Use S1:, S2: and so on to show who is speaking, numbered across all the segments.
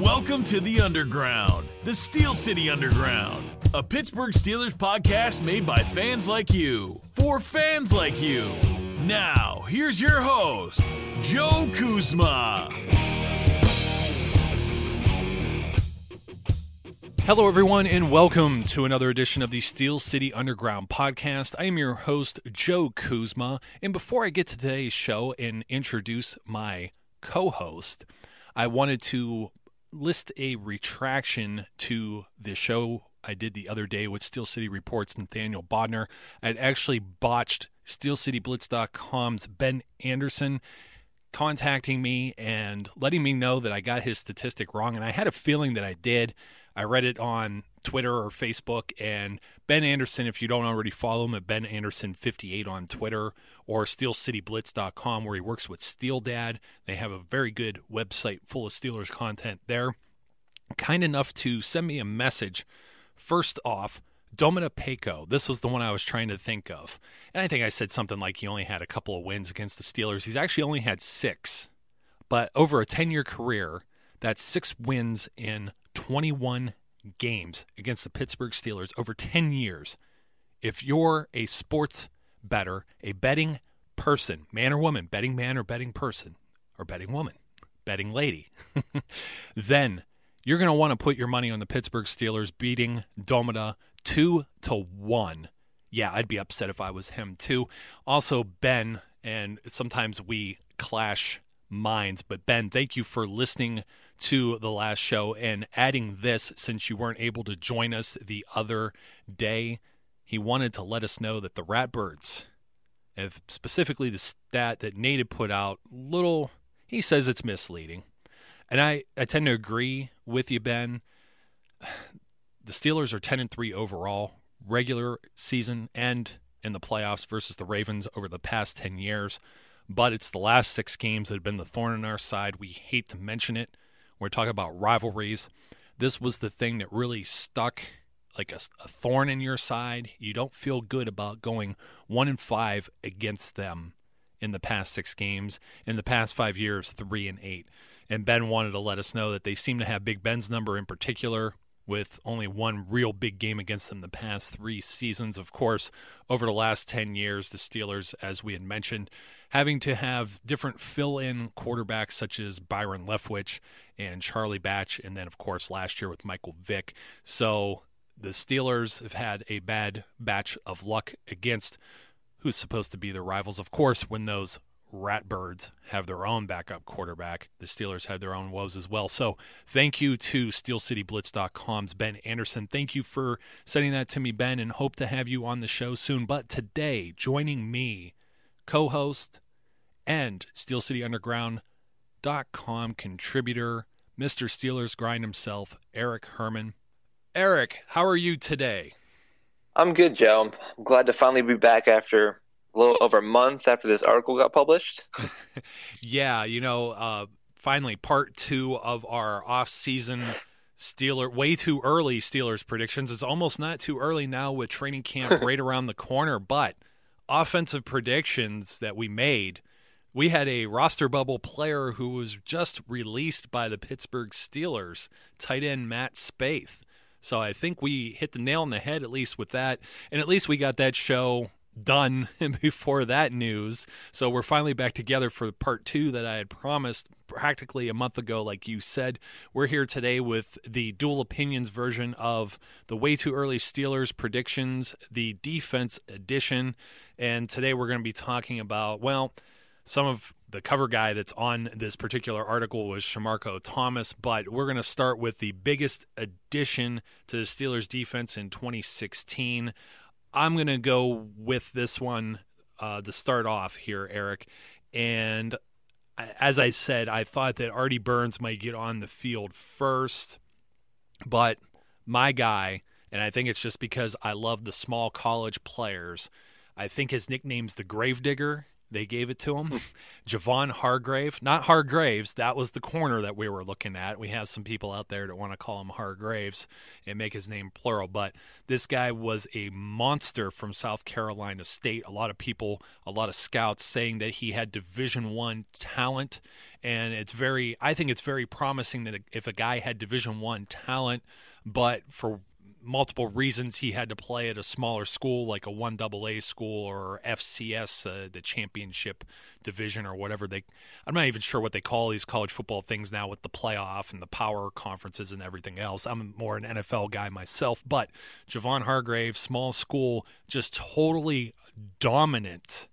S1: Welcome to the Underground, the Steel City Underground, a Pittsburgh Steelers podcast made by fans like you, for fans like you. Now, here's your host, Joe Kuzma.
S2: Hello, everyone, and welcome to another edition of the Steel City Underground podcast. I am your host, Joe Kuzma. And before I get to today's show and introduce my co host, I wanted to list a retraction to the show I did the other day with Steel City Reports Nathaniel Bodner. I'd actually botched SteelCityBlitz.com's Ben Anderson contacting me and letting me know that I got his statistic wrong. And I had a feeling that I did. I read it on Twitter or Facebook. And Ben Anderson, if you don't already follow him at Ben Anderson58 on Twitter or SteelCityBlitz.com, where he works with Steel Dad, they have a very good website full of Steelers content there. Kind enough to send me a message. First off, Domata Peko, this was the one I was trying to think of. And I think I said something like he only had a couple of wins against the Steelers. He's actually only had six. But over a 10 year career, that's six wins in 21 games against the Pittsburgh Steelers over 10 years. If you're a sports better, a betting person, man or woman, betting man or betting person, or betting woman, betting lady, then you're going to want to put your money on the Pittsburgh Steelers beating Domata 2 to 1. Yeah, I'd be upset if I was him too. Also, Ben, and sometimes we clash minds, but Ben, thank you for listening to the last show and adding this since you weren't able to join us the other day. He wanted to let us know that the Ratbirds, if specifically the stat that Native put out, little he says it's misleading. And I, I tend to agree with you, Ben. The Steelers are 10 and 3 overall, regular season and in the playoffs versus the Ravens over the past 10 years. But it's the last six games that have been the thorn in our side. We hate to mention it we're talking about rivalries. This was the thing that really stuck like a, a thorn in your side. You don't feel good about going one and five against them in the past six games. In the past five years, three and eight. And Ben wanted to let us know that they seem to have Big Ben's number in particular with only one real big game against them the past three seasons. Of course, over the last 10 years, the Steelers, as we had mentioned, having to have different fill in quarterbacks such as Byron Leftwich and Charlie Batch, and then, of course, last year with Michael Vick. So the Steelers have had a bad batch of luck against who's supposed to be their rivals. Of course, when those Ratbirds have their own backup quarterback. The Steelers had their own woes as well. So thank you to SteelCityBlitz.com's Ben Anderson. Thank you for sending that to me, Ben, and hope to have you on the show soon. But today, joining me, co host and SteelCityUnderground.com contributor, Mr. Steelers Grind himself, Eric Herman. Eric, how are you today?
S3: I'm good, Joe. I'm glad to finally be back after a little over a month after this article got published.
S2: yeah, you know, uh, finally part two of our off-season Steeler way too early Steelers predictions. It's almost not too early now with training camp right around the corner, but offensive predictions that we made. We had a roster bubble player who was just released by the Pittsburgh Steelers, tight end Matt Spaeth. So I think we hit the nail on the head at least with that, and at least we got that show done before that news. So we're finally back together for part two that I had promised practically a month ago, like you said. We're here today with the dual opinions version of the way too early Steelers predictions, the defense edition. And today we're going to be talking about, well, some of the cover guy that's on this particular article was Shamarko Thomas, but we're going to start with the biggest addition to the Steelers defense in 2016. I'm going to go with this one uh, to start off here, Eric. And as I said, I thought that Artie Burns might get on the field first, but my guy, and I think it's just because I love the small college players. I think his nickname's the Gravedigger, They gave it to him. Hmm. Javon Hargrave, not Hargraves. That was the corner that we were looking at. We have some people out there that want to call him Hargraves and make his name plural, but this guy was a monster from South Carolina State. A lot of people, a lot of scouts saying that he had Division One talent, and it's very. I think it's very promising that if a guy had Division One talent, but for multiple reasons he had to play at a smaller school like a 1AA school or FCS uh, the championship division or whatever they I'm not even sure what they call these college football things now with the playoff and the power conferences and everything else. I'm more an NFL guy myself but Javon Hargrave small school just totally dominant.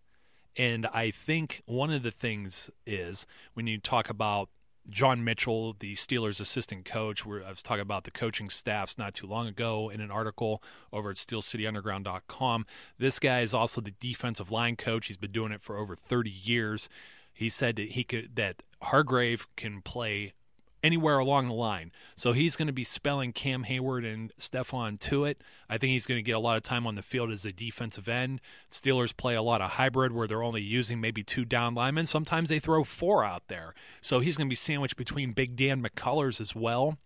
S2: And I think one of the things is when you talk about John Mitchell, the Steelers assistant coach, where I was talking about the coaching staffs not too long ago in an article over at steelcityunderground.com. This guy is also the defensive line coach. He's been doing it for over 30 years. He said that he could that Hargrave can play anywhere along the line. So he's going to be spelling Cam Heyward and Stephon Tuitt. I think he's going to get a lot of time on the field as a defensive end. Steelers play a lot of hybrid where they're only using maybe two down linemen. Sometimes they throw four out there. So he's going to be sandwiched between Big Dan McCullers as well.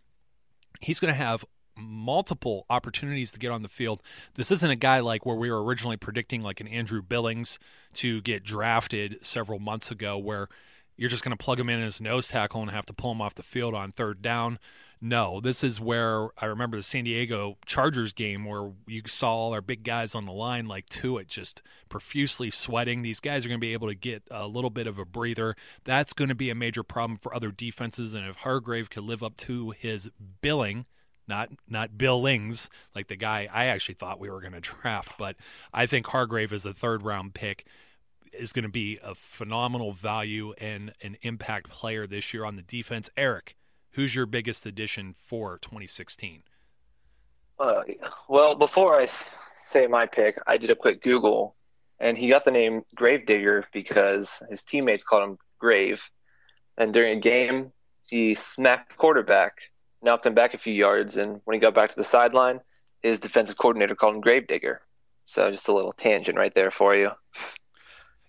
S2: He's going to have multiple opportunities to get on the field. This isn't a guy like where we were originally predicting like an Andrew Billings to get drafted several months ago where – you're just going to plug him in as nose tackle and have to pull him off the field on third down. No, this is where I remember the San Diego Chargers game where you saw all our big guys on the line like Tuitt just profusely sweating. These guys are going to be able to get a little bit of a breather. That's going to be a major problem for other defenses. And if Hargrave could live up to his billing, not not Billings, like the guy I actually thought we were going to draft, but I think Hargrave is a third round pick is going to be a phenomenal value and an impact player this year on the defense. Eric, who's your biggest addition for 2016?
S3: Uh, well, before I say my pick, I did a quick Google, and he got the name Gravedigger because his teammates called him Grave. And during a game, he smacked the quarterback, knocked him back a few yards, and when he got back to the sideline, his defensive coordinator called him Gravedigger. So just a little tangent right there for you.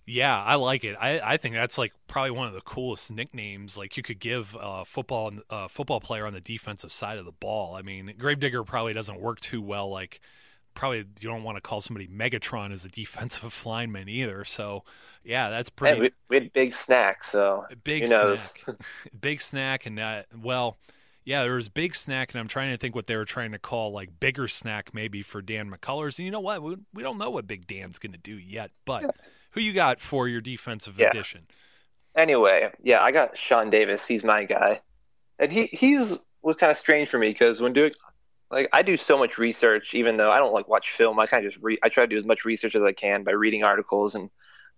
S2: Yeah, I like it. I, I think that's like probably one of the coolest nicknames like you could give a football uh, football player on the defensive side of the ball. I mean, Gravedigger probably doesn't work too well. Like, probably you don't want to call somebody Megatron as a defensive lineman either. So, yeah, that's pretty.
S3: Hey, we, we, had big snack, so
S2: big snack, big snack, and uh, well. Yeah, there was big snack, and I'm trying to think what they were trying to call like bigger snack maybe for Dan McCullers. And you know what? We, we don't know what Big Dan's going to do yet, but yeah who you got for your defensive yeah. addition?
S3: Anyway, yeah, I got Sean Davis. He's my guy, and he he's was kind of strange for me because when doing like I do so much research, even though I don't like watch film, I kind of just re- I try to do as much research as I can by reading articles and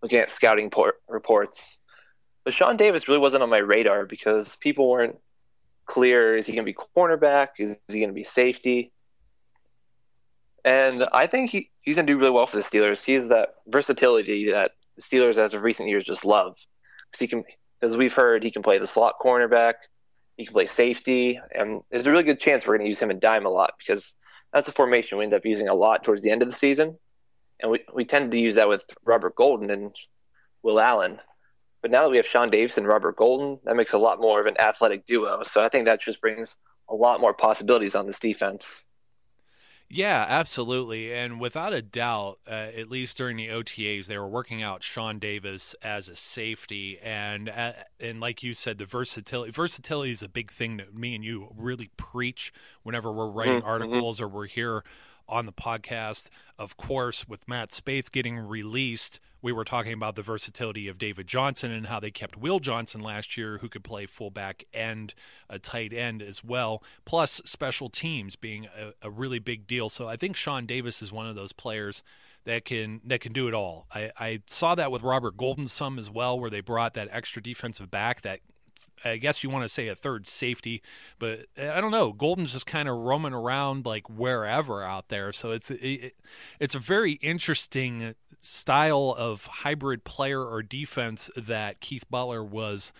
S3: looking at scouting por- reports. But Sean Davis really wasn't on my radar because people weren't clear. Is he going to be cornerback? Is, is he going to be safety? And I think he, he's going to do really well for the Steelers. He's that versatility that the Steelers, as of recent years, just love. Because he can, as we've heard, he can play the slot cornerback, he can play safety, and there's a really good chance we're going to use him in dime a lot because that's a formation we end up using a lot towards the end of the season, and we we tend to use that with Robert Golden and Will Allen. But now that we have Sean Davis and Robert Golden, that makes a lot more of an athletic duo. So I think that just brings a lot more possibilities on this defense.
S2: Yeah, absolutely. And without a doubt, uh, at least during the OTAs, they were working out Sean Davis as a safety. And uh, and like you said, the versatility versatility is a big thing that me and you really preach whenever we're writing mm-hmm. articles or we're here on the podcast. Of course, with Matt Spaeth getting released, we were talking about the versatility of David Johnson and how they kept Will Johnson last year, who could play fullback and a tight end as well, plus special teams being a, a really big deal. So I think Sean Davis is one of those players that can that can do it all. I, I saw that with Robert Golden some as well, where they brought that extra defensive back that I guess you want to say a third safety, but I don't know. Golden's just kind of roaming around like wherever out there, so it's it, it's a very interesting style of hybrid player or defense that Keith Butler was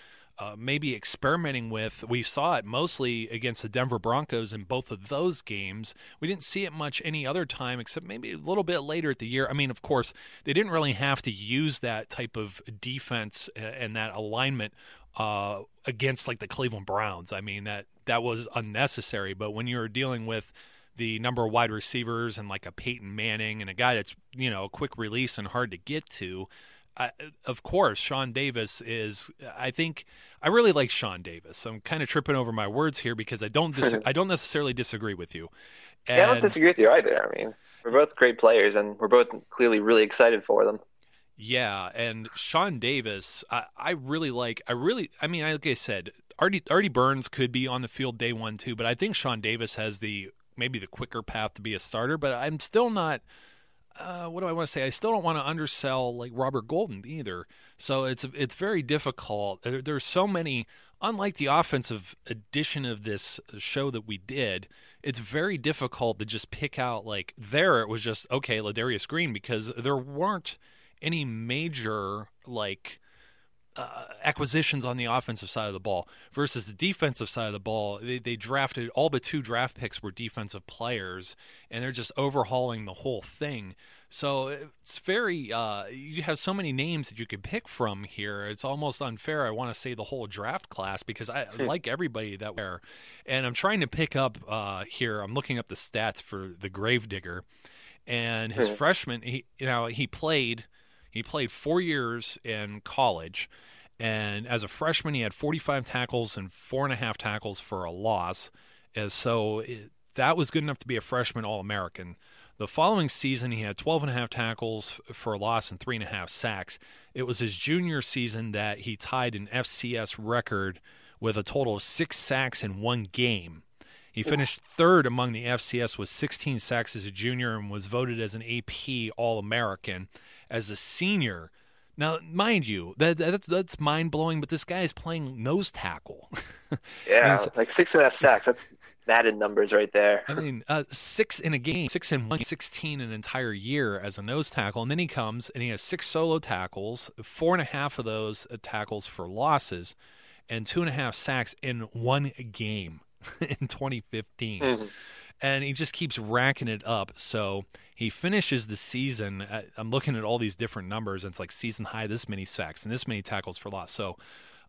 S2: uh, maybe experimenting with. We saw it mostly against the Denver Broncos in both of those games. We didn't see it much any other time, except maybe a little bit later at the year. I mean, of course, they didn't really have to use that type of defense and that alignment uh, against like the Cleveland Browns. I mean that that was unnecessary. But when you're dealing with the number of wide receivers and like a Peyton Manning and a guy that's you know a quick release and hard to get to, I, of course, Sean Davis is. I think I really like Sean Davis. I'm kind of tripping over my words here because I don't. Dis- I don't necessarily disagree with you.
S3: And, yeah, I don't disagree with you either. I mean, we're both great players, and we're both clearly really excited for them.
S2: Yeah, and Sean Davis, I, I really like. I really, I mean, like I said, Artie, Artie Burns could be on the field day one too, but I think Sean Davis has the maybe the quicker path to be a starter. But I'm still not uh, what do I want to say? I still don't want to undersell like Robert Golden either. So it's it's very difficult. There, there's so many. Unlike the offensive edition of this show that we did, it's very difficult to just pick out like there. It was just okay, Ladarius Green because there weren't any major like uh, acquisitions on the offensive side of the ball versus the defensive side of the ball. They, they drafted all but two draft picks were defensive players, and they're just overhauling the whole thing. So it's very uh, you have so many names that you could pick from here. It's almost unfair. I want to say the whole draft class because I hmm. like everybody that were, and I'm trying to pick up uh, here. I'm looking up the stats for the Gravedigger, and his hmm. freshman. He you know he played he played four years in college, and as a freshman, he had 45 tackles and four and a half tackles for a loss. And so it, that was good enough to be a freshman All American. The following season, he had 12 and a half tackles for a loss and three and a half sacks. It was his junior season that he tied an FCS record with a total of six sacks in one game. He finished third among the FCS with 16 sacks as a junior and was voted as an AP All American as a senior. Now, mind you, that, that's that's mind blowing. But this guy is playing nose tackle.
S3: yeah, like six and a half sacks. That's Madden numbers right there.
S2: I mean, uh, six in a game, six in one, 16 an entire year as a nose tackle, and then he comes and he has six solo tackles, four and a half of those uh, tackles for losses, and two and a half sacks in one game in 2015. Mm-hmm. And he just keeps racking it up. So he finishes the season. At, I'm looking at all these different numbers. And it's like season high, this many sacks and this many tackles for loss. So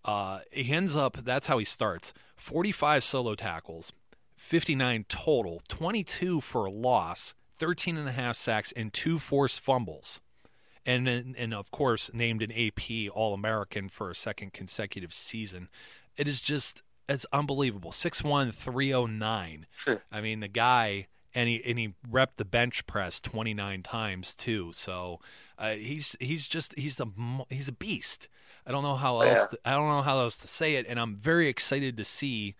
S2: uh, he ends up. That's how he starts. 45 solo tackles, 59 total, 22 for a loss, 13 and a half sacks, and two forced fumbles. And, and of course, named an AP All American for a second consecutive season. It is just it's unbelievable. Six one three oh nine. I mean, the guy and he and he repped the bench press 29 times too. So uh, he's he's just he's a he's a beast. I don't know how else to, I don't know how else to say it, and I'm very excited to see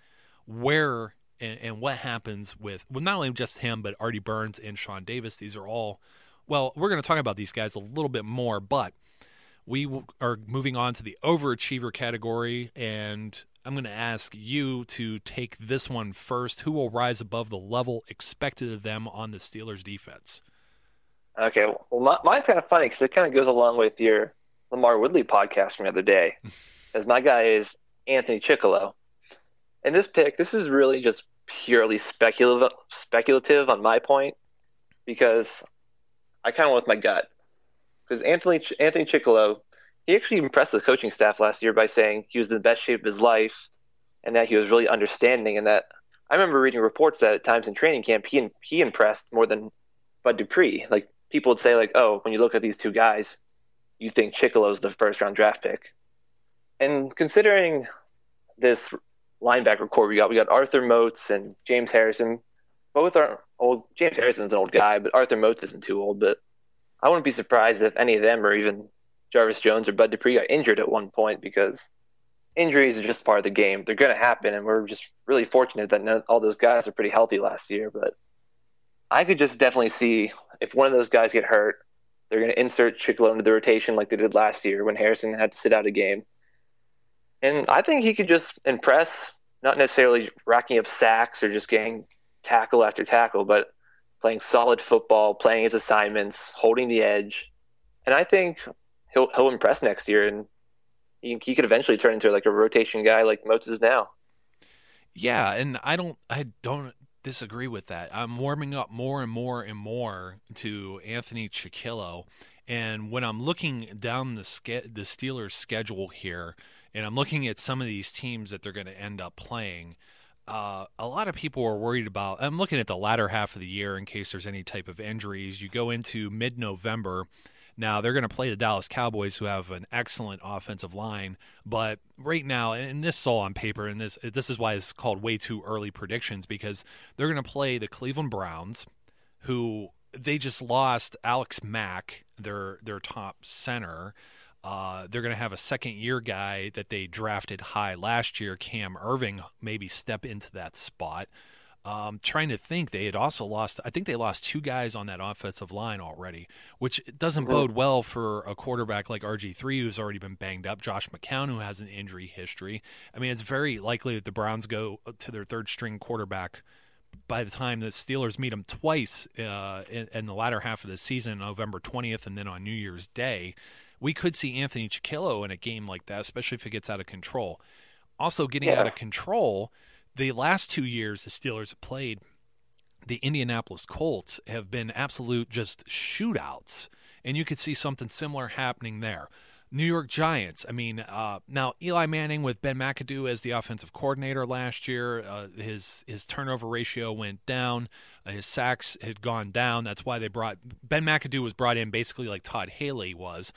S2: where and, and what happens with well not only just him but Artie Burns and Sean Davis. These are all well, we're going to talk about these guys a little bit more, but we are moving on to the overachiever category, and I'm going to ask you to take this one first. Who will rise above the level expected of them on the Steelers defense?
S3: Okay, well, mine's kind of funny because it kind of goes along with your LaMarr Woodley podcast from the other day. as my guy is Anthony Chickillo. And this pick, this is really just purely speculative, speculative on my point because I kind of went with my gut. Because Anthony Anthony Chickillo he actually impressed the coaching staff last year by saying he was in the best shape of his life and that he was really understanding and that I remember reading reports that at times in training camp he he impressed more than Bud Dupree. Like people would say like, "Oh, when you look at these two guys, you think Chickillo's the first round draft pick." And considering this linebacker corps we got, we got Arthur Moats and James Harrison. Both are old. James Harrison's an old guy, but Arthur Moats isn't too old. But I wouldn't be surprised if any of them are even Jarvis Jones or Bud Dupree got injured at one point because injuries are just part of the game. They're going to happen, and we're just really fortunate that none, all those guys are pretty healthy last year. But I could just definitely see if one of those guys get hurt, they're going to insert Chickillo into the rotation like they did last year when Harrison had to sit out a game. And I think he could just impress, not necessarily racking up sacks or just getting tackle after tackle, but playing solid football, playing his assignments, holding the edge. And I think he'll he'll impress next year. And he, he could eventually turn into like a rotation guy like Moats is now.
S2: Yeah, and I don't I don't disagree with that. I'm warming up more and more and more to Anthony Chickillo, and when I'm looking down the ske- the Steelers' schedule here, and I'm looking at some of these teams that they're going to end up playing. Uh, a lot of people are worried about. I'm looking at the latter half of the year in case there's any type of injuries. You go into mid November now they're going to play the Dallas Cowboys, who have an excellent offensive line. But right now, and this is all on paper, and this this is why it's called way too early predictions because they're going to play the Cleveland Browns, who they just lost Alex Mack, their their top center. Uh, they're going to have a second year guy that they drafted high last year, Cam Erving, maybe step into that spot. Um, trying to think, they had also lost. I think they lost two guys on that offensive line already, which doesn't mm-hmm. bode well for a quarterback like RG three, who's already been banged up. Josh McCown, who has an injury history. I mean, it's very likely that the Browns go to their third string quarterback by the time the Steelers meet them twice uh, in, in, the latter half of the season, November 20th, and then on New Year's Day, we could see Anthony Chickillo in a game like that, especially if it gets out of control. Also, getting yeah. out of control the last two years the Steelers have played, the Indianapolis Colts have been absolute just shootouts, and you could see something similar happening there. New York Giants. I mean, uh, now Eli Manning with Ben McAdoo as the offensive coordinator last year, uh, his his turnover ratio went down, uh, his sacks had gone down. That's why they brought Ben McAdoo was brought in basically like Todd Haley was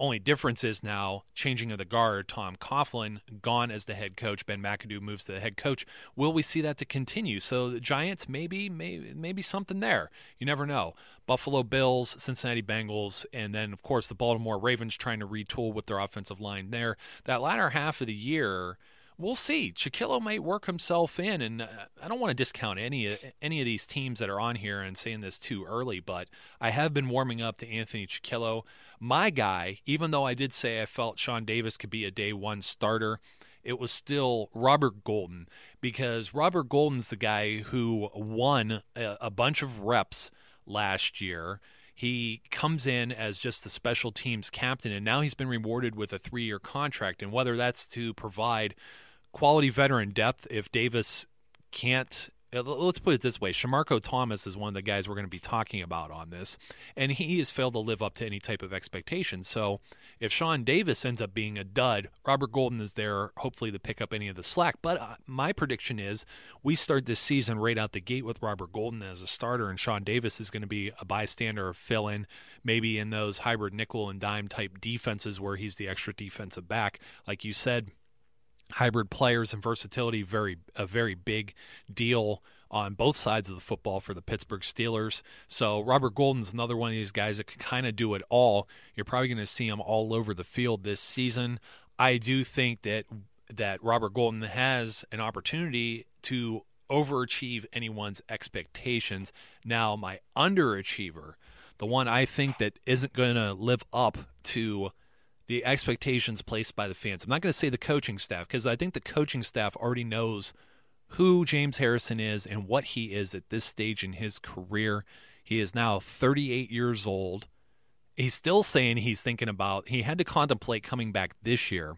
S2: only difference is now changing of the guard. Tom Coughlin gone as the head coach. Ben McAdoo moves to the head coach. Will we see that to continue? So the Giants maybe maybe maybe something there. You never know. Buffalo Bills, Cincinnati Bengals, and then of course the Baltimore Ravens trying to retool with their offensive line there. That latter half of the year we'll see. Chickillo might work himself in, and uh, I don't want to discount any any of these teams that are on here and saying this too early, but I have been warming up to Anthony Chickillo. My guy, even though I did say I felt Sean Davis could be a day one starter, it was still Robert Golden because Robert Golden's the guy who won a, a bunch of reps last year. He comes in as just the special teams captain, and now he's been rewarded with a three year contract. And whether that's to provide quality veteran depth if Davis can't. Uh, let's put it this way: Shamarko Thomas is one of the guys we're going to be talking about on this, and he has failed to live up to any type of expectation. So, if Sean Davis ends up being a dud, Robert Golden is there, hopefully, to pick up any of the slack. But uh, my prediction is we start this season right out the gate with Robert Golden as a starter, and Sean Davis is going to be a bystander or fill in, maybe in those hybrid nickel and dime type defenses where he's the extra defensive back, like you said hybrid players and versatility very a very big deal on both sides of the football for the Pittsburgh Steelers. So Robert Golden's another one of these guys that can kind of do it all. You're probably going to see him all over the field this season. I do think that that Robert Golden has an opportunity to overachieve anyone's expectations. Now, my underachiever, the one I think that isn't going to live up to the expectations placed by the fans. I'm not going to say the coaching staff because I think the coaching staff already knows who James Harrison is and what he is at this stage in his career. He is now 38 years old. He's still saying he's thinking about, he had to contemplate coming back this year.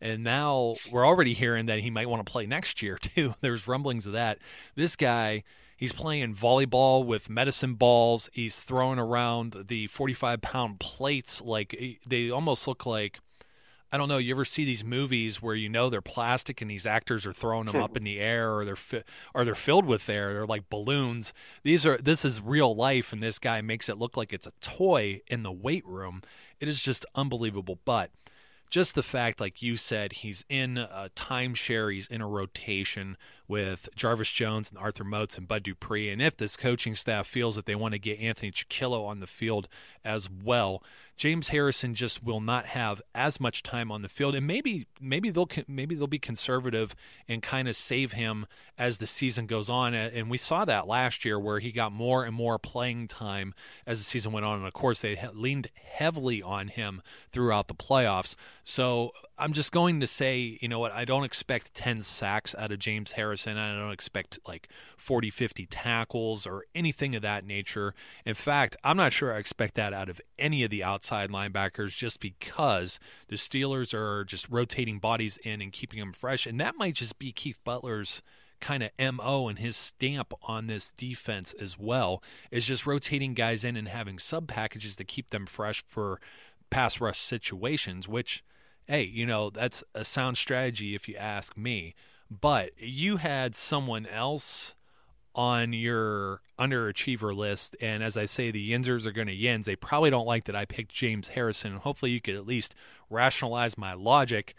S2: And now we're already hearing that he might want to play next year, too. There's rumblings of that. This guy He's playing volleyball with medicine balls. He's throwing around the 45 pound plates like eh, they almost look like. I don't know. You ever see these movies where you know they're plastic and these actors are throwing them up in the air, or they're fi- or they're filled with air? They're like balloons. These are this is real life, and this guy makes it look like it's a toy in the weight room. It is just unbelievable. But just the fact, like you said, he's in a timeshare, he's in a rotation with Jarvis Jones and Arthur Moats and Bud Dupree. And if this coaching staff feels that they want to get Anthony Chickillo on the field as well, James Harrison just will not have as much time on the field, and maybe maybe they'll maybe they'll be conservative and kind of save him as the season goes on. And we saw that last year where he got more and more playing time as the season went on. And of course, they leaned heavily on him throughout the playoffs. So I'm just going to say, you know what, I don't expect 10 sacks out of James Harrison. I don't expect like 40, 50 tackles or anything of that nature. In fact, I'm not sure I expect that out of any of the outside linebackers just because the Steelers are just rotating bodies in and keeping them fresh. And that might just be Keith Butler's kind of MO and his stamp on this defense as well is just rotating guys in and having sub packages to keep them fresh for pass rush situations, which, hey, you know, that's a sound strategy if you ask me. But you had someone else on your underachiever list, and as I say, the Yinzers are going to Yins. They probably don't like that I picked James Harrison. And hopefully, you could at least rationalize my logic.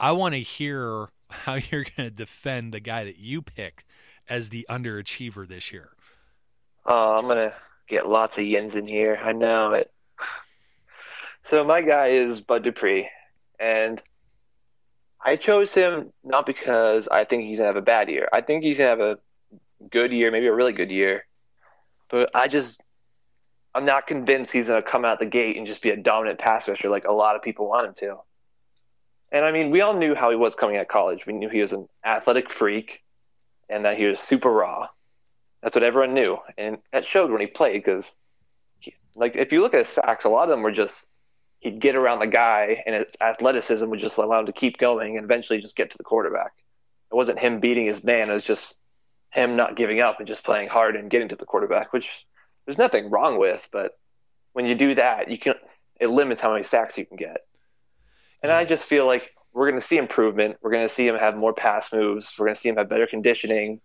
S2: I want to hear how you're going to defend the guy that you pick as the underachiever this year.
S3: Oh, I'm going to get lots of yins in here. I know it. So my guy is Bud Dupree, and I chose him not because I think he's gonna have a bad year. I think he's gonna have a good year, maybe a really good year. But I just I'm not convinced he's gonna come out the gate and just be a dominant pass rusher like a lot of people want him to. And I mean, we all knew how he was coming out college. We knew he was an athletic freak and that he was super raw. That's what everyone knew, and that showed when he played because, like, if you look at his sacks, a lot of them were just he'd get around the guy, and his athleticism would just allow him to keep going and eventually just get to the quarterback. It wasn't him beating his man; it was just him not giving up and just playing hard and getting to the quarterback, which there's nothing wrong with. But when you do that, you can it limits how many sacks you can get. And I just feel like we're going to see improvement. We're going to see him have more pass moves. We're going to see him have better conditioning,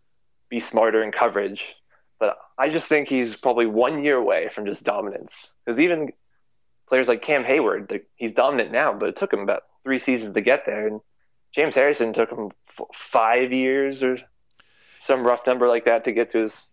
S3: be smarter in coverage. But I just think he's probably one year away from just dominance. Because even players like Cam Heyward, he's dominant now, but it took him about three seasons to get there. And James Harrison took him five years or some rough number like that to get to his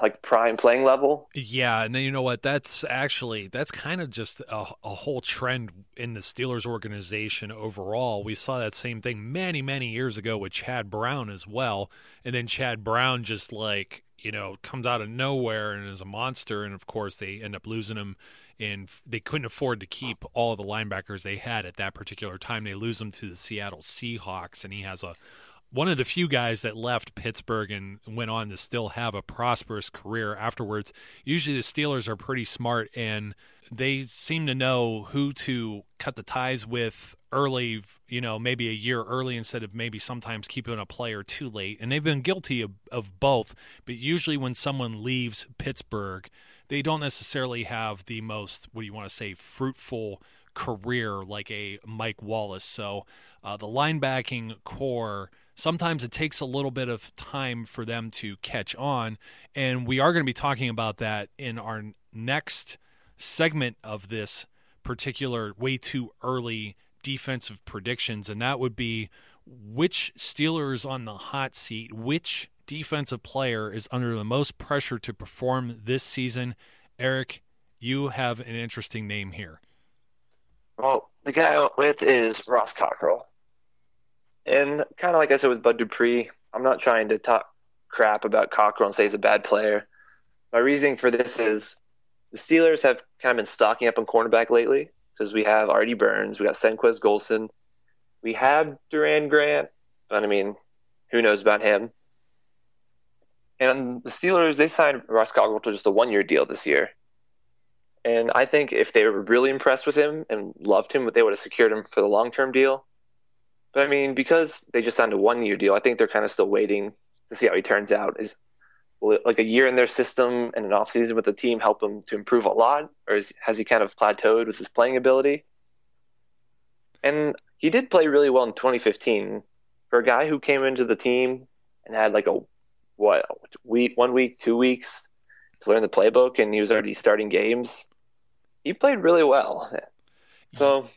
S3: like prime playing level.
S2: Yeah, and then you know what? That's actually that's kind of just a, a, whole trend in the Steelers organization overall. We saw that same thing many many years ago with Chad Brown as well, and then Chad Brown just like you know comes out of nowhere and is a monster, and of course they end up losing him. And they couldn't afford to keep all the linebackers they had at that particular time. They lose them to the Seattle Seahawks, and he has a one of the few guys that left Pittsburgh and went on to still have a prosperous career afterwards. Usually the Steelers are pretty smart and they seem to know who to cut the ties with early, you know, maybe a year early instead of maybe sometimes keeping a player too late. And they've been guilty of, of both. But usually when someone leaves Pittsburgh, they don't necessarily have the most, what do you want to say, fruitful career like a Mike Wallace. So uh, the linebacking corps sometimes it takes a little bit of time for them to catch on. And we are going to be talking about that in our next segment of this particular way too early defensive predictions. And that would be which Steelers on the hot seat, which defensive player is under the most pressure to perform this season. Eric, you have an interesting name here.
S3: Well, the guy I went with is Ross Cockrell. And kind of like I said with Bud Dupree, I'm not trying to talk crap about Cockrell and say he's a bad player. My reasoning for this is the Steelers have kind of been stocking up on cornerback lately because we have Artie Burns, we got Senquez Golson, we have Doran Grant, but I mean, who knows about him? And the Steelers, they signed Ross Cockrell to just a one year deal this year. And I think if they were really impressed with him and loved him, they would have secured him for the long term deal. But I mean, because they just signed a one year deal, I think they're kind of still waiting to see how he turns out. Is like a year in their system and an off season with the team help him to improve a lot, or is, has he kind of plateaued with his playing ability? And he did play really well in 2015 for a guy who came into the team and had like a what week, one week, two weeks to learn the playbook, and he was already starting games. He played really well. So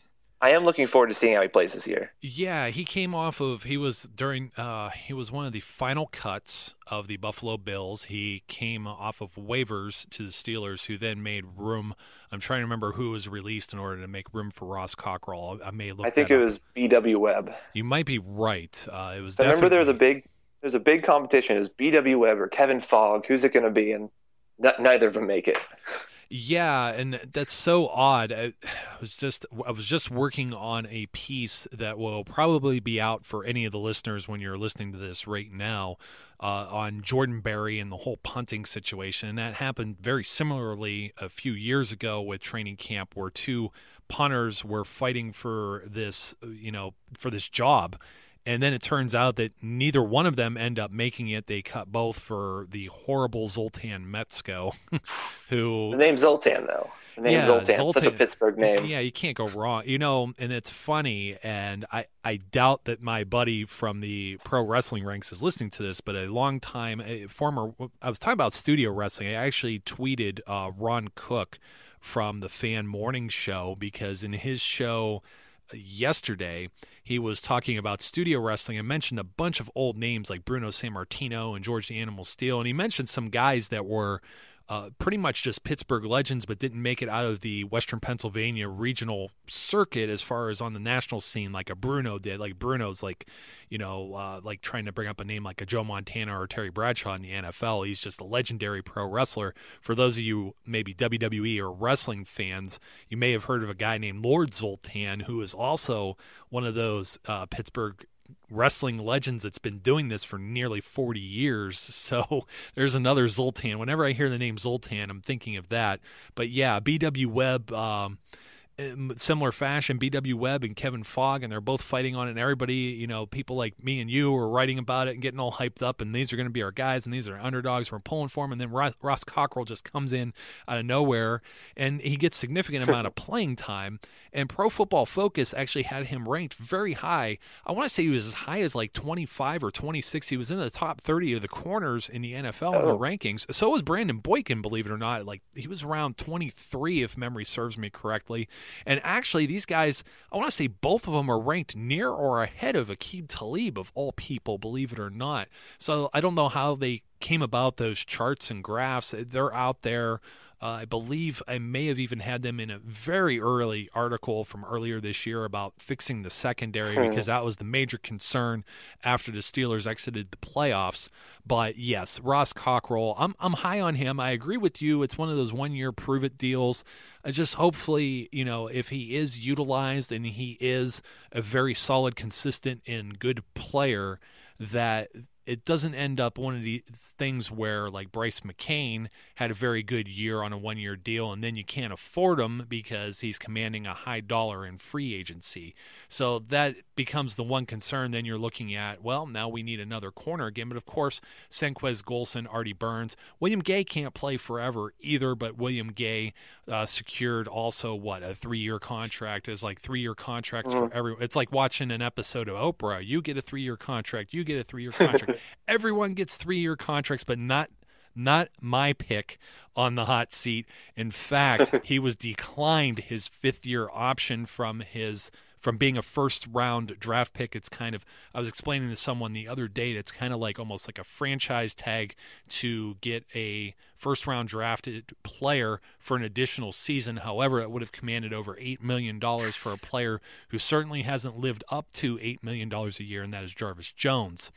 S3: I am looking forward to seeing how he plays this year.
S2: Yeah, he came off of he was during uh, he was one of the final cuts of the Buffalo Bills. He came off of waivers to the Steelers, who then made room. I'm trying to remember who was released in order to make room for Ross Cockrell. I may look.
S3: I think it
S2: up.
S3: was B.W. Webb.
S2: You might be right. Uh, it was.
S3: I remember there was a big there's a big competition. It was B.W. Webb or Kevin Fogg. Who's it going to be? And n- neither of them make it.
S2: Yeah, and that's so odd. I was just I was just working on a piece that will probably be out for any of the listeners when you're listening to this right now uh, on Jordan Berry and the whole punting situation. And that happened very similarly a few years ago with training camp, where two punters were fighting for this, you know, for this job and then it turns out that neither one of them end up making it. They cut both for the horrible Zoltan Mesko, who
S3: the name Zoltan though. The name
S2: yeah,
S3: Zoltan,
S2: Zoltan,
S3: such a Pittsburgh name.
S2: Yeah, you can't go wrong. You know, and it's funny, and I I doubt that my buddy from the pro wrestling ranks is listening to this, but a long time, a former, I was talking about studio wrestling. I actually tweeted uh, Ron Cook from the Fan Morning Show because in his show yesterday, he was talking about studio wrestling and mentioned a bunch of old names like Bruno Sammartino and George the Animal Steele. And he mentioned some guys that were uh, pretty much just Pittsburgh legends, but didn't make it out of the Western Pennsylvania regional circuit as far as on the national scene, like a Bruno did. Like Bruno's like, you know, uh, like trying to bring up a name like a Joe Montana or Terry Bradshaw in the NFL. He's just a legendary pro wrestler. For those of you maybe WWE or wrestling fans, you may have heard of a guy named Lord Zoltan, who is also one of those uh, Pittsburgh wrestling legends that's been doing this for nearly 40 years. So there's another Zoltan. Whenever I hear the name Zoltan, I'm thinking of that. But yeah, BW Webb. Um, similar fashion, BW Webb and Kevin Fogg, and they're both fighting on it. And everybody, you know, people like me and you are writing about it and getting all hyped up. And these are going to be our guys, and these are underdogs. We're pulling for them. And then Ross Cockrell just comes in out of nowhere, and he gets significant amount of playing time. And Pro Football Focus actually had him ranked very high. I want to say he was as high as like 25 or 26. He was in the top 30 of the corners in the NFL oh. in the oh. rankings. So was Brandon Boykin, believe it or not. Like he was around 23, if memory serves me correctly. And actually, these guys, I want to say both of them are ranked near or ahead of Aqib Talib, of all people, believe it or not. So I don't know how they came about those charts and graphs. They're out there. Uh, I believe I may have even had them in a very early article from earlier this year about fixing the secondary hmm. because that was the major concern after the Steelers exited the playoffs. But yes, Ross Cockrell, I'm I'm high on him. I agree with you. It's one of those one year prove it deals. I just hopefully, you know, if he is utilized and he is a very solid, consistent, and good player, that it doesn't end up one of these things where like Brice McCain had a very good year on a one year deal and then you can't afford him because he's commanding a high dollar in free agency. So that becomes the one concern. Then you're looking at, well, now we need another corner again. But of course, Senquez Golson, Artie Burns, William Gay can't play forever either, but William Gay uh, secured also what a three year contract is like three year contracts mm-hmm. for everyone. It's like watching an episode of Oprah. You get a three year contract, you get a three year contract. Everyone gets three year contracts, but not not my pick on the hot seat. In fact, he was declined his fifth year option from his from being a first round draft pick. It's kind of I was explaining to someone the other day. It's kind of like almost like a franchise tag to get a first round drafted player for an additional season. However, it would have commanded over eight million dollars for a player who certainly hasn't lived up to eight million dollars a year, and that is Jarvis Jones.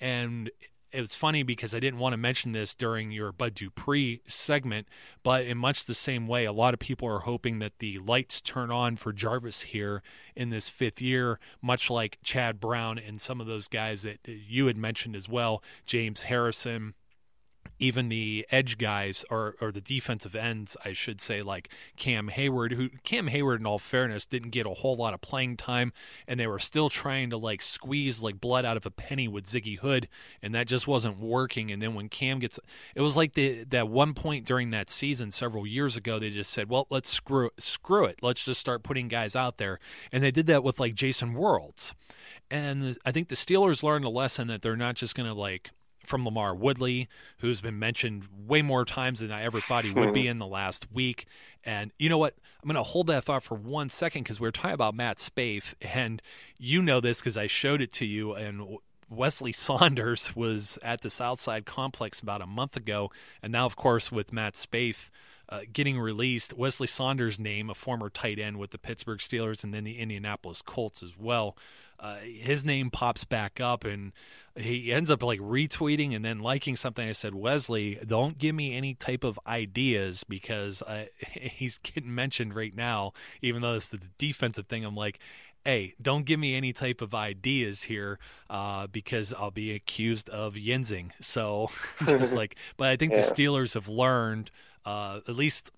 S2: And it was funny because I didn't want to mention this during your Bud Dupree segment, but in much the same way, a lot of people are hoping that the lights turn on for Jarvis here in this fifth year, much like Chad Brown and some of those guys that uh, you had mentioned as well, James Harrison even the edge guys or or the defensive ends, I should say, like Cam Heyward, who Cam Heyward, in all fairness, didn't get a whole lot of playing time, and they were still trying to like squeeze like blood out of a penny with Ziggy Hood, and that just wasn't working. And then when Cam gets, it was like the that one point during that season several years ago, they just said, well, let's screw screw it, let's just start putting guys out there, and they did that with like Jason Worilds, And I think the Steelers learned a lesson that they're not just to like from LaMarr Woodley, who's been mentioned way more times than I ever thought he would be in the last week. And you know what? I'm going to hold that thought for one second because we were talking about Matt Spaeth, and you know this because I showed it to you. And Weslye Saunders was at the Southside Complex about a month ago, and now, of course, with Matt Spaeth uh, getting released, Weslye Saunders' name, a former tight end with the Pittsburgh Steelers and then the Indianapolis Colts as well, uh, his name pops back up, and he ends up like retweeting and then liking something. I said, Weslye, don't give me any type of ideas because uh, he's getting mentioned right now, even though it's the defensive thing. I'm like, hey, don't give me any type of ideas here uh, because I'll be accused of yinzing. So just like, but I think yeah. the Steelers have learned, uh, at least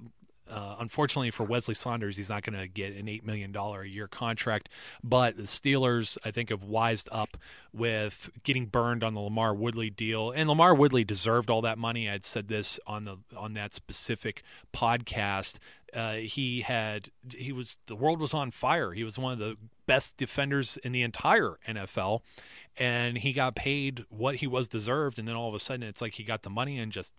S2: uh, unfortunately for Weslye Saunders, he's not going to get an $8 million a year contract. But the Steelers, I think, have wised up with getting burned on the LaMarr Woodley deal. And LaMarr Woodley deserved all that money. I'd said this on the on that specific podcast. Uh, he had he was the world was on fire. He was one of the best defenders in the entire NFL, and he got paid what he was deserved. And then all of a sudden, it's like he got the money and just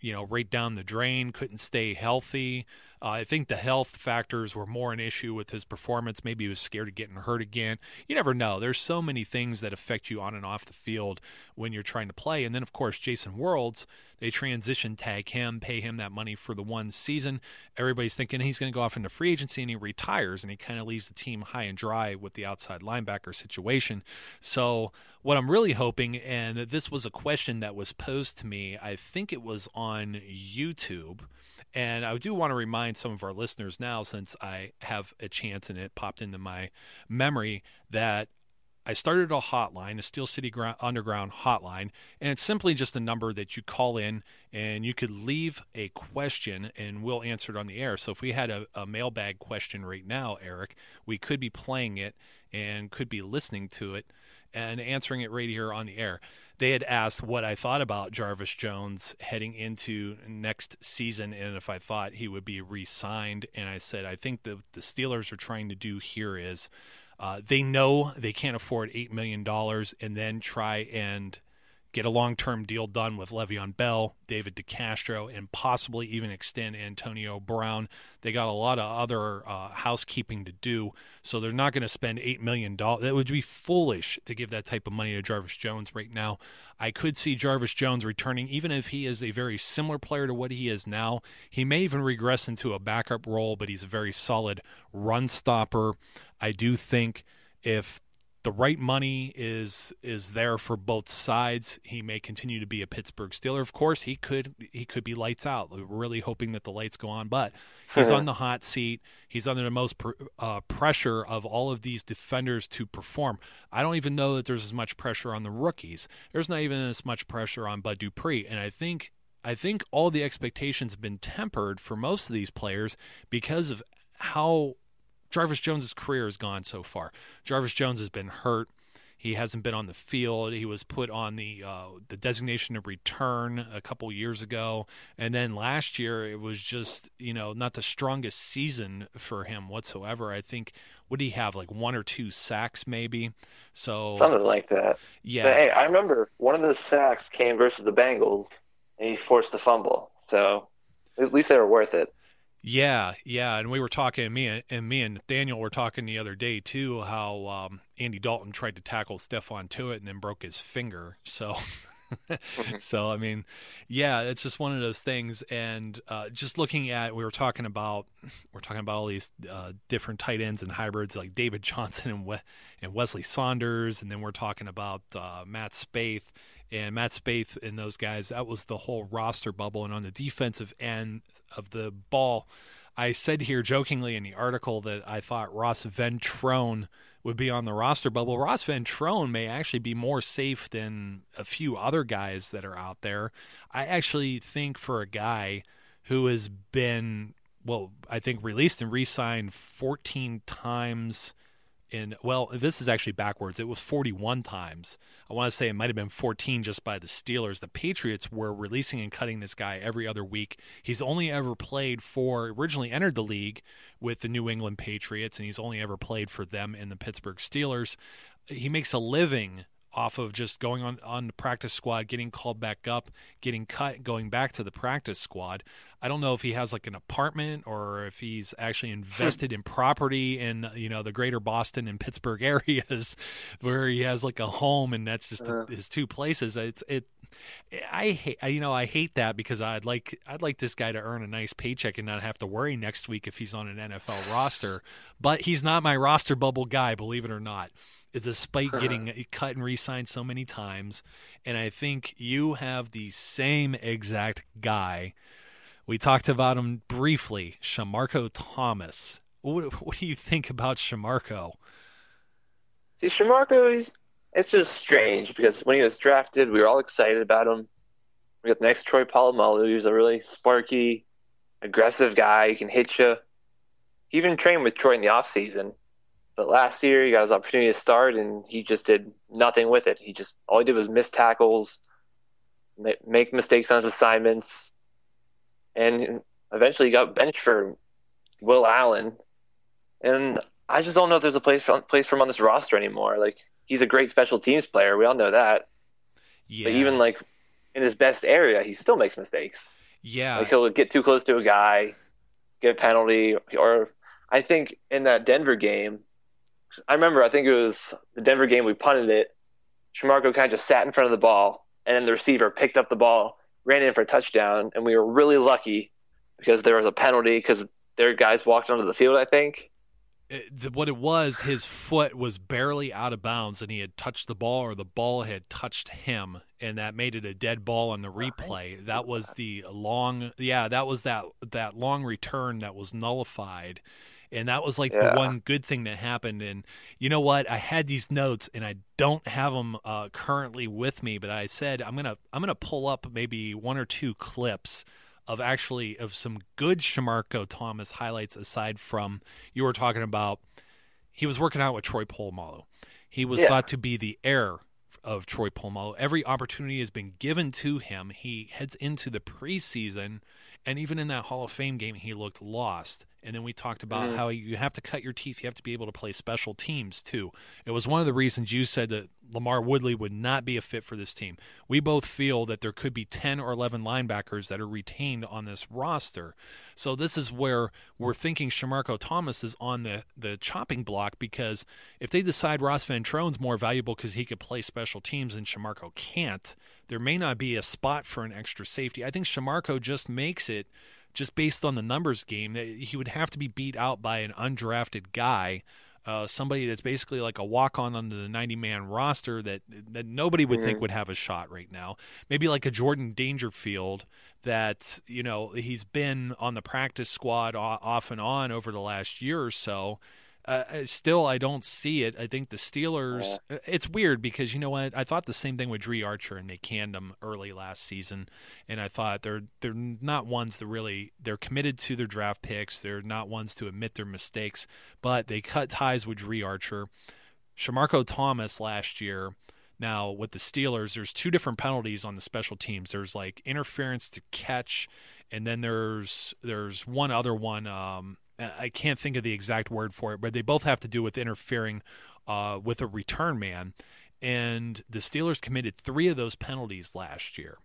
S2: you know, right down the drain, couldn't stay healthy. Uh, I think the health factors were more an issue with his performance. Maybe he was scared of getting hurt again. You never know. There's so many things that affect you on and off the field when you're trying to play. And then, of course, Jason Worilds, they transition tag him, pay him that money for the one season. Everybody's thinking he's going to go off into free agency and he retires and he kind of leaves the team high and dry with the outside linebacker situation. So, what I'm really hoping, and this was a question that was posed to me, I think it was on YouTube and I do want to remind some of our listeners now, since I have a chance and it popped into my memory, that I started a hotline, a Steel City Underground hotline, and it's simply just a number that you call in and you could leave a question and we'll answer it on the air. So if we had a, a mailbag question right now, Eric, we could be playing it and could be listening to it and answering it right here on the air they had asked what I thought about Jarvis Jones heading into next season and if I thought he would be re signed. And I said, I think that the Steelers are trying to do here is uh, they know they can't afford $8 million and then try and get a long term deal done with Le'Veon Bell, David DeCastro, and possibly even extend Antonio Brown. They got a lot of other uh, housekeeping to do, so they're not going to spend $8 million. That would be foolish to give that type of money to Jarvis Jones right now. I could see Jarvis Jones returning, even if he is a very similar player to what he is now. He may even regress into a backup role, but he's a very solid run stopper. I do think if the right money is is there for both sides. He may continue to be a Pittsburgh Steeler. Of course, he could he could be lights out. We're really hoping that the lights go on, but he's on the hot seat. He's under the most pr- uh, pressure of all of these defenders to perform. I don't even know that there's as much pressure on the rookies. There's not even as much pressure on Bud Dupree, and I think I think all the expectations have been tempered for most of these players because of how Jarvis Jones's career has gone so far. Jarvis Jones has been hurt. He hasn't been on the field. He was put on the uh, the designation of return a couple years ago, and then last year it was just you know not the strongest season for him whatsoever. I think what did he have like one or two sacks maybe? So
S3: something like that.
S2: Yeah.
S3: But, hey, I remember one of the sacks came versus the Bengals, and he forced a fumble. So at least they were worth it.
S2: Yeah, yeah, and we were talking, me and, and me and Daniel were talking the other day too, how um, Andy Dalton tried to tackle Stephon Tuitt and then broke his finger. So, mm-hmm. so I mean, yeah, it's just one of those things. And uh, just looking at, we were talking about, we're talking about all these uh, different tight ends and hybrids like David Johnson and, we- and Weslye Saunders, and then we're talking about uh, Matt Spaeth and Matt Spaeth and those guys. That was the whole roster bubble. And on the defensive end of the ball, I said here jokingly in the article that I thought Ross Ventrone would be on the roster bubble. Ross Ventrone may actually be more safe than a few other guys that are out there. I actually think for a guy who has been, well, I think released and re signed 14 times in well this is actually backwards. It was 41 times. I want to say it might have been 14 just by the steelers. The patriots were releasing and cutting this guy every other week. He's only ever played for originally entered the league with the new england patriots and he's only ever played for them in the pittsburgh steelers. He makes a living off of just going on on the practice squad, getting called back up, getting cut, going back to the practice squad. I don't know if he has like an apartment or if he's actually invested in property in you know the greater Boston and Pittsburgh areas where he has like a home and that's just uh-huh. his two places. It's it I hate you know I hate that because I'd like I'd like this guy to earn a nice paycheck and not have to worry next week if he's on an NFL roster. But he's not my roster bubble guy, believe it or not. Despite uh-huh. getting cut and re-signed so many times, and I think you have the same exact guy. We talked about him briefly, Shamarko Thomas. What, what do you think about Shamarko?
S3: See, Shamarko, it's just strange because when he was drafted, we were all excited about him. We got the next Troy Polamalu, who's a really sparky, aggressive guy. He can hit you. He even trained with Troy in the off season, but last year he got his opportunity to start, and he just did nothing with it. He just all he did was miss tackles, make mistakes on his assignments, and eventually he got benched for Will Allen. And I just don't know if there's a place for, place for him on this roster anymore. Like he's a great special teams player. We all know that. Yeah. But even like in his best area, he still makes mistakes.
S2: Yeah.
S3: Like he'll get too close to a guy, get a penalty, or I think in that Denver game, I remember I think it was the Denver game we punted it. Shamarko kind of just sat in front of the ball, and then the receiver picked up the ball, ran in for a touchdown, and we were really lucky because there was a penalty because their guys walked onto the field. I think,
S2: it, the, what it was, his foot was barely out of bounds, and he had touched the ball, or the ball had touched him, and that made it a dead ball on the replay. That was the long, yeah, that was that that long return that was nullified, and that was like yeah. the one good thing that happened. And you know what? I had these notes, and I don't have them uh, currently with me, but I said I'm gonna I'm gonna pull up maybe one or two clips of actually of some good Shamarko Thomas highlights aside from you were talking about he was working out with Troy Polamalu. He was yeah. thought to be the heir of Troy Polamalu. Every opportunity has been given to him. He heads into the preseason and even in that Hall of Fame game he looked lost. And then we talked about mm-hmm. how you have to cut your teeth. You have to be able to play special teams too. It was one of the reasons you said that LaMarr Woodley would not be a fit for this team. We both feel that there could be 10 or 11 linebackers that are retained on this roster. So this is where we're thinking Shamarko Thomas is on the, the chopping block because if they decide Ross Ventrone's more valuable because he could play special teams and Shamarko can't, there may not be a spot for an extra safety. I think Shamarko just makes it – just based on the numbers game, he would have to be beat out by an undrafted guy, uh, somebody that's basically like a walk on under the 90 man roster that that nobody would mm-hmm. think would have a shot right now. Maybe like a Jordan Dangerfield that you know he's been on the practice squad off and on over the last year or so uh, uh, still, I don't see it. I think the Steelers. Uh, it's weird because you know what? I thought the same thing with Dri Archer, and they canned him early last season. And I thought they're they're not ones to really. They're committed to their draft picks. They're not ones to admit their mistakes. But they cut ties with Dri Archer. Shamarko Thomas last year. Now with the Steelers, there's two different penalties on the special teams. There's like interference to catch, and then there's there's one other one. Um, I can't think of the exact word for it, but they both have to do with interfering uh, with a return man. And the Steelers committed three of those penalties last year.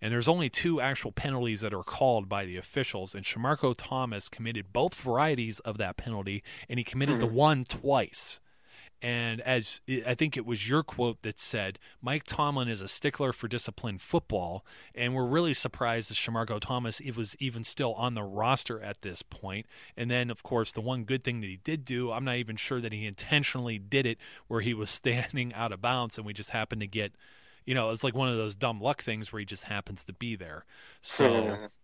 S2: And there's only two actual penalties that are called by the officials. And Shamarko Thomas committed both varieties of that penalty, and he committed mm-hmm. the one twice. And as I think it was your quote that said, Mike Tomlin is a stickler for disciplined football. And we're really surprised that Shamarko Thomas it was even still on the roster at this point. And then, of course, the one good thing that he did do, I'm not even sure that he intentionally did it where he was standing out of bounds and we just happened to get, you know, it's like one of those dumb luck things where he just happens to be there. So.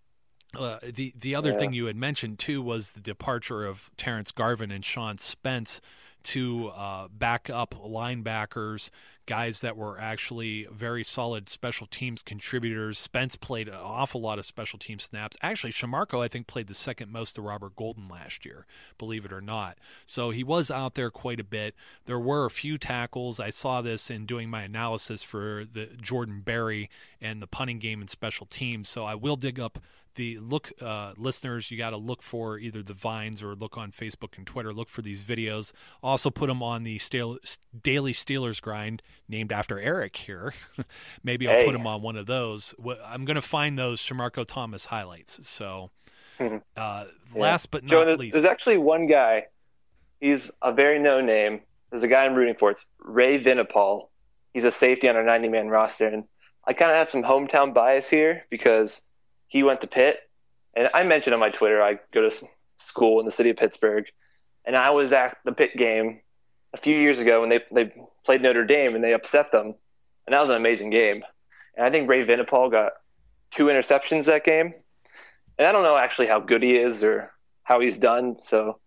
S2: Uh, the the other yeah. thing you had mentioned too was the departure of Terrence Garvin and Sean Spence, to uh, back up linebackers, guys that were actually very solid special teams contributors. Spence played an awful lot of special team snaps. Actually, Shamarko, I think, played the second most to Robert Golden last year, believe it or not. So he was out there quite a bit. There were a few tackles. I saw this in doing my analysis for the Jordan Berry and the punting game and special teams. So I will dig up the look uh, listeners you got to look for either the vines or look on facebook and twitter look for these videos also put them on the Steel, daily steelers grind named after eric here maybe i'll
S3: Hey.
S2: put them on one of those i'm going to find those shamarko thomas highlights so
S3: Mhm.
S2: uh,
S3: Yeah.
S2: last but
S3: Joe,
S2: not
S3: there's,
S2: least
S3: there's actually one guy. He's a very known name. There's a guy I'm rooting for. It's Ray Vinopal. He's a safety on our 90 man roster. And I kind of have some hometown bias here because he went to Pitt. And I mentioned on my Twitter, I go to school in the city of Pittsburgh. And I was at the Pitt game a few years ago when they, they played Notre Dame and they upset them. And that was an amazing game. And I think Ray Vinopal got two interceptions that game. And I don't know actually how good he is or how he's done. So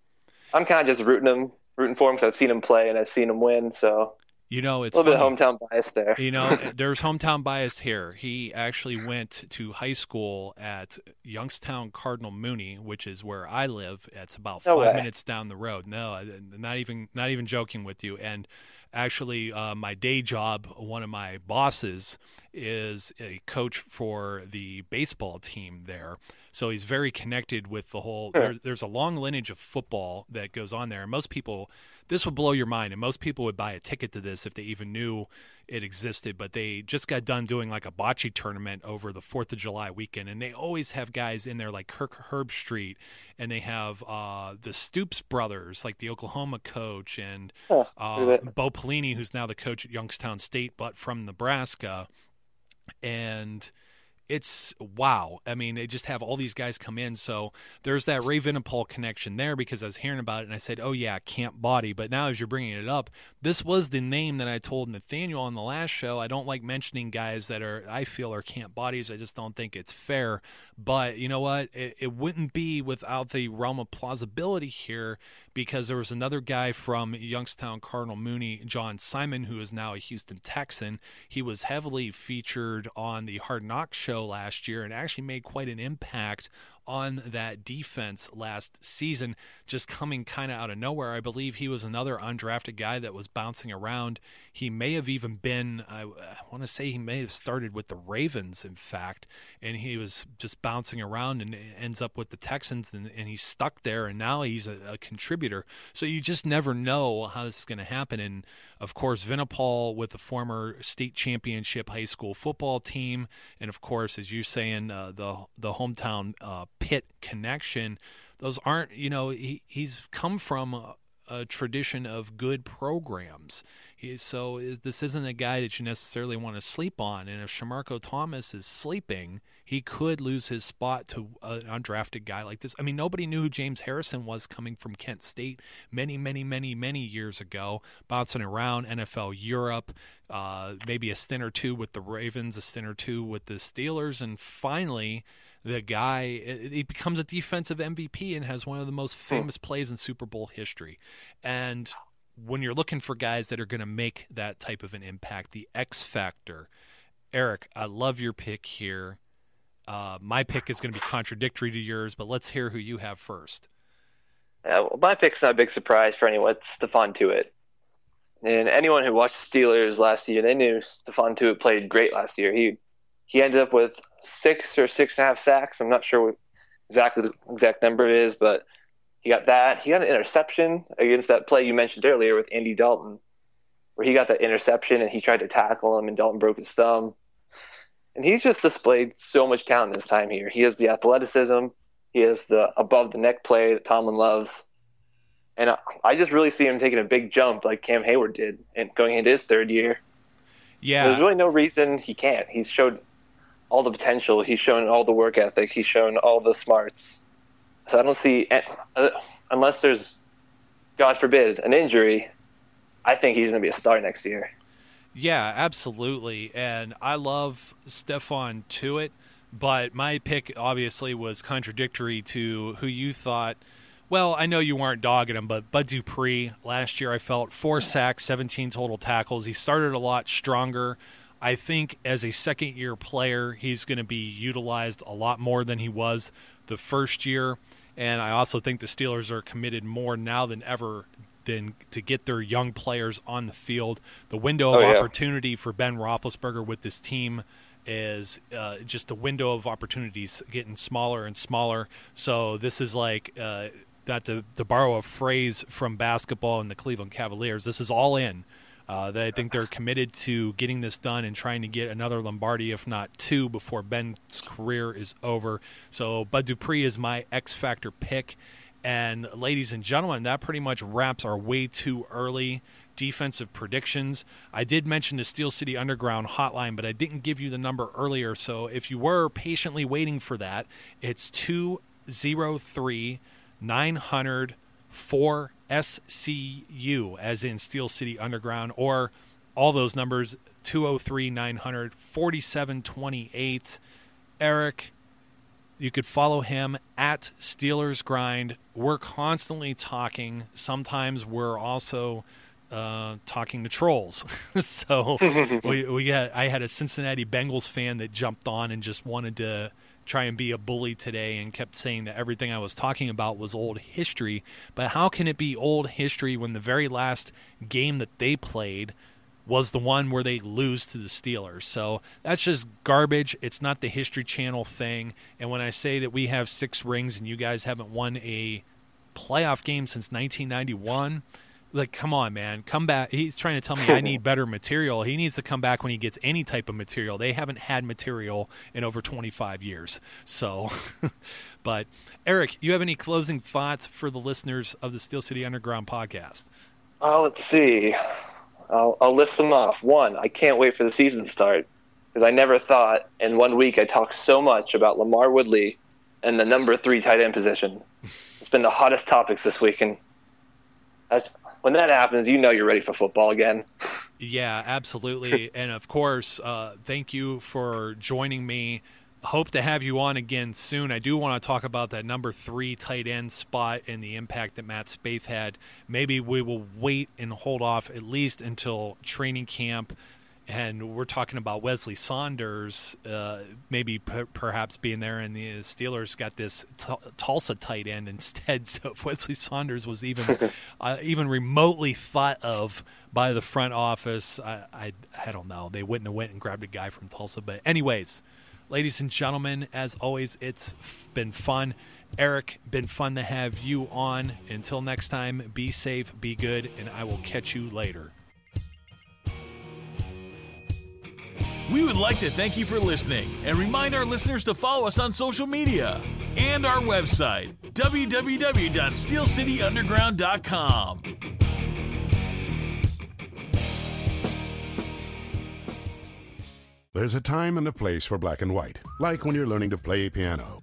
S3: I'm kind of just rooting him, rooting for him because I've seen him play and I've seen him win. So
S2: you know it's
S3: a little
S2: funny.
S3: bit hometown bias there.
S2: You know, there's hometown bias here. He actually went to high school at Youngstown Cardinal Mooney, which is where I live. It's about
S3: No
S2: five
S3: way.
S2: minutes down the road. No, not even not even joking with you. And actually, uh, my day job, one of my bosses is a coach for the baseball team there. So he's very connected with the whole.
S3: Sure.
S2: There's, there's a long lineage of football that goes on there. And most people, this would blow your mind, and most people would buy a ticket to this if they even knew it existed. But they just got done doing like a bocce tournament over the Fourth of July weekend, and they always have guys in there like Kirk Herbstreit, and they have uh, the Stoops brothers, like the Oklahoma coach, and
S3: Huh,
S2: uh,
S3: look at that.
S2: Bo Pelini, who's now the coach at Youngstown State, but from Nebraska, and it's wow. I mean, they just have all these guys come in. So there's that Ray Vinopal connection there because I was hearing about it and I said, oh, yeah, Camp Body. But now as you're bringing it up, this was the name that I told Nathaniel on the last show. I don't like mentioning guys that are, I feel, are Camp Bodies. I just don't think it's fair. But you know what? It, it wouldn't be without the realm of plausibility here because there was another guy from Youngstown Cardinal Mooney, John Simon, who is now a Houston Texan. He was heavily featured on the Hard Knocks show last year and actually made quite an impact on that defense last season, just coming kind of out of nowhere. I believe he was another undrafted guy that was bouncing around. He may have even been, I, I want to say he may have started with the Ravens, in fact, and he was just bouncing around and ends up with the Texans, and, and he's stuck there, and now he's a, a contributor. So you just never know how this is going to happen. And of course, Vinopal with the former state championship high school football team, and of course, as you're saying, uh, the the hometown uh, Pitt connection. Those aren't, you know, he, he's come from a, a tradition of good programs. He, so is, this isn't a guy that you necessarily want to sleep on. And if Shamarko Thomas is sleeping, he could lose his spot to an undrafted guy like this. I mean, nobody knew who James Harrison was coming from Kent State many, many, many, many years ago, bouncing around NFL Europe, uh, maybe a stint or two with the Ravens, a stint or two with the Steelers, and finally the guy he becomes a defensive MVP and has one of the most famous plays in Super Bowl history. And when you're looking for guys that are going to make that type of an impact, the X factor. Eric, I love your pick here. Uh, my pick is going to be contradictory to yours, but let's hear who you have first.
S3: Yeah, well, my pick's not a big surprise for anyone. It's Stephon Tuitt. And anyone who watched the Steelers last year, they knew Stephon Tuitt played great last year. He he ended up with six or six and a half sacks. I'm not sure what exactly the exact number it is, but he got that. He got an interception against that play you mentioned earlier with Andy Dalton, where he got that interception and he tried to tackle him and Dalton broke his thumb. And he's just displayed so much talent this time here. He has the athleticism, he has the above the neck play that Tomlin loves. And I, I just really see him taking a big jump like Cam Heyward did and going into his third year.
S2: Yeah,
S3: There's really no reason he can't. He's showed all the potential. He's shown all the work ethic. He's shown all the smarts. So I don't see, uh, unless there's, God forbid, an injury, I think he's going to be a star next year.
S2: Yeah, absolutely. And I love Stephon Tuitt, but my pick obviously was contradictory to who you thought. Well, I know you weren't dogging him, but Bud Dupree last year I felt four sacks, 17 total tackles. He started a lot stronger. I think as a second year player, he's going to be utilized a lot more than he was the first year. And I also think the Steelers are committed more now than ever than to get their young players on the field. The window of
S3: Oh, yeah.
S2: opportunity for Ben Roethlisberger with this team is uh, just the window of opportunities getting smaller and smaller. So this is like. Uh, not to, to borrow a phrase from basketball and the Cleveland Cavaliers, this is all in. Uh, they, I think they're committed to getting this done and trying to get another Lombardi, if not two, before Ben's career is over. So Bud Dupree is my X Factor pick. And ladies and gentlemen, that pretty much wraps our way too early defensive predictions. I did mention the Steel City Underground hotline, but I didn't give you the number earlier. So if you were patiently waiting for that, it's 203 900 SCU, as in Steel City Underground, or all those numbers 203 900 4728. Eric, you could follow him at Steelers Grind. We're constantly talking. Sometimes we're also uh, talking to trolls. so we we had I had a Cincinnati Bengals fan that jumped on and just wanted to try and be a bully today and kept saying that everything I was talking about was old history. But how can it be old history when the very last game that they played was the one where they lose to the Steelers? So that's just garbage. It's not the History Channel thing. And when I say that we have six rings and you guys haven't won a playoff game since 1991, like come on man. Come back. He's trying to tell me i need better material. He needs to come back when he gets any type of material. They haven't had material in over 25 years. So but eric you have any closing thoughts for the listeners of the steel city underground podcast?
S3: Oh let's see. I'll, I'll list them off. One i can't wait for the season to start because i never thought in one week i talked so much about LaMarr Woodley and the number three tight end position. It's been the hottest topics this week and that's when that happens, you know you're ready for football again.
S2: Yeah, absolutely. and of course, uh, thank you for joining me. Hope to have you on again soon. I do want to talk about that number three tight end spot and the impact that Matt Spaeth had. Maybe we will wait and hold off at least until training camp and we're talking about Weslye Saunders, uh, maybe p- perhaps being there, and the Steelers got this t- Tulsa tight end instead. So if Weslye Saunders was even uh, even remotely thought of by the front office, I, I, I don't know, they wouldn't have went and grabbed a guy from Tulsa. But anyways, ladies and gentlemen, as always, it's been fun. Eric, been fun to have you on. Until next time, be safe, be good, and I will catch you later.
S1: We would like to thank you for listening and remind our listeners to follow us on social media and our website, www.steelcityunderground.com.
S4: There's a time and a place for black and white, like when you're learning to play piano,